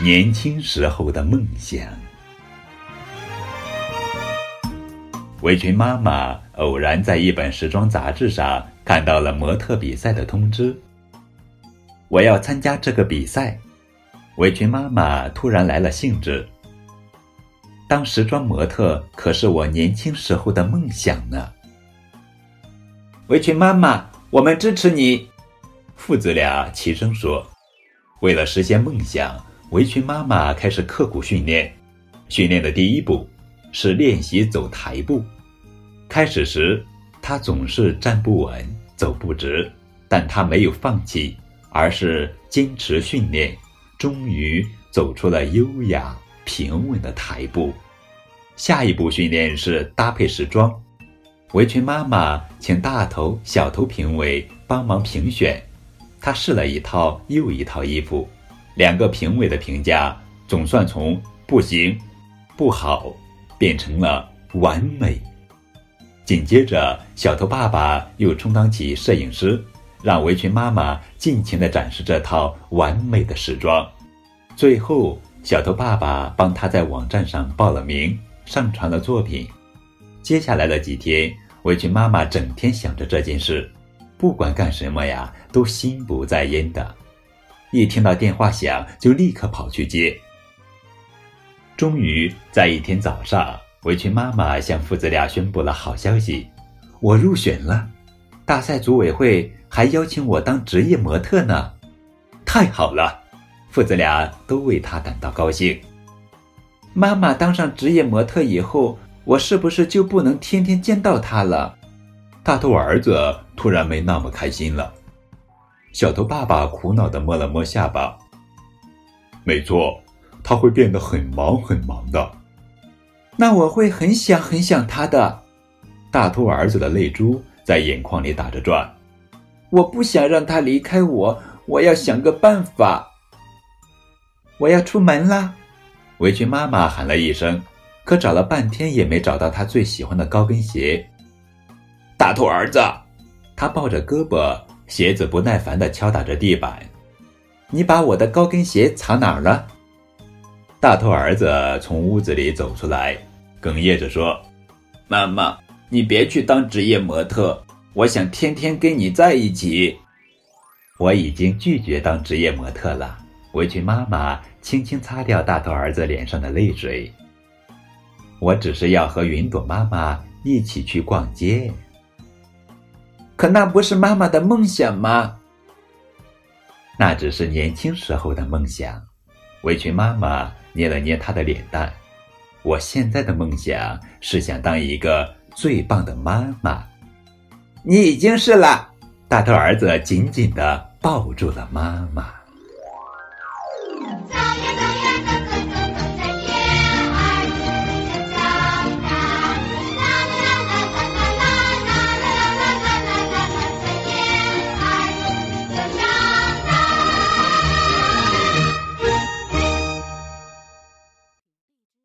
年轻时候的梦想。围裙妈妈偶然在一本时装杂志上看到了模特比赛的通知，我要参加这个比赛。围裙妈妈突然来了兴致。当时装模特可是我年轻时候的梦想呢。围裙妈妈，我们支持你！父子俩齐声说。为了实现梦想，围裙妈妈开始刻苦训练。训练的第一步是练习走台步。开始时，她总是站不稳、走不直，但她没有放弃，而是坚持训练。终于走出了优雅平稳的台步。下一步训练是搭配时装。围裙妈妈请大头、小头评委帮忙评选，她试了一套又一套衣服，两个评委的评价总算从不行、不好变成了完美。紧接着，小头爸爸又充当起摄影师。让围裙妈妈尽情地展示这套完美的时装，最后小头爸爸帮他在网站上报了名，上传了作品。接下来的几天，围裙妈妈整天想着这件事，不管干什么呀，都心不在焉的。一听到电话响，就立刻跑去接。终于在一天早上，围裙妈妈向父子俩宣布了好消息：我入选了。大赛组委会还邀请我当职业模特呢，太好了！父子俩都为他感到高兴。妈妈当上职业模特以后，我是不是就不能天天见到她了？大头儿子突然没那么开心了。小头爸爸苦恼地摸了摸下巴。没错，他会变得很忙很忙的。那我会很想很想他的。大头儿子的泪珠。在眼眶里打着转，我不想让他离开我，我要想个办法。我要出门啦！围裙妈妈喊了一声，可找了半天也没找到她最喜欢的高跟鞋。大头儿子，他抱着胳膊，鞋子不耐烦地敲打着地板。你把我的高跟鞋藏哪儿了？大头儿子从屋子里走出来，哽咽着说：“妈妈。”你别去当职业模特，我想天天跟你在一起。我已经拒绝当职业模特了。围裙妈妈轻轻擦掉大头儿子脸上的泪水。我只是要和云朵妈妈一起去逛街。可那不是妈妈的梦想吗？那只是年轻时候的梦想。围裙妈妈捏了捏她的脸蛋。我现在的梦想是想当一个。最棒的妈妈，你已经是了。大头儿子紧紧的抱住了妈妈。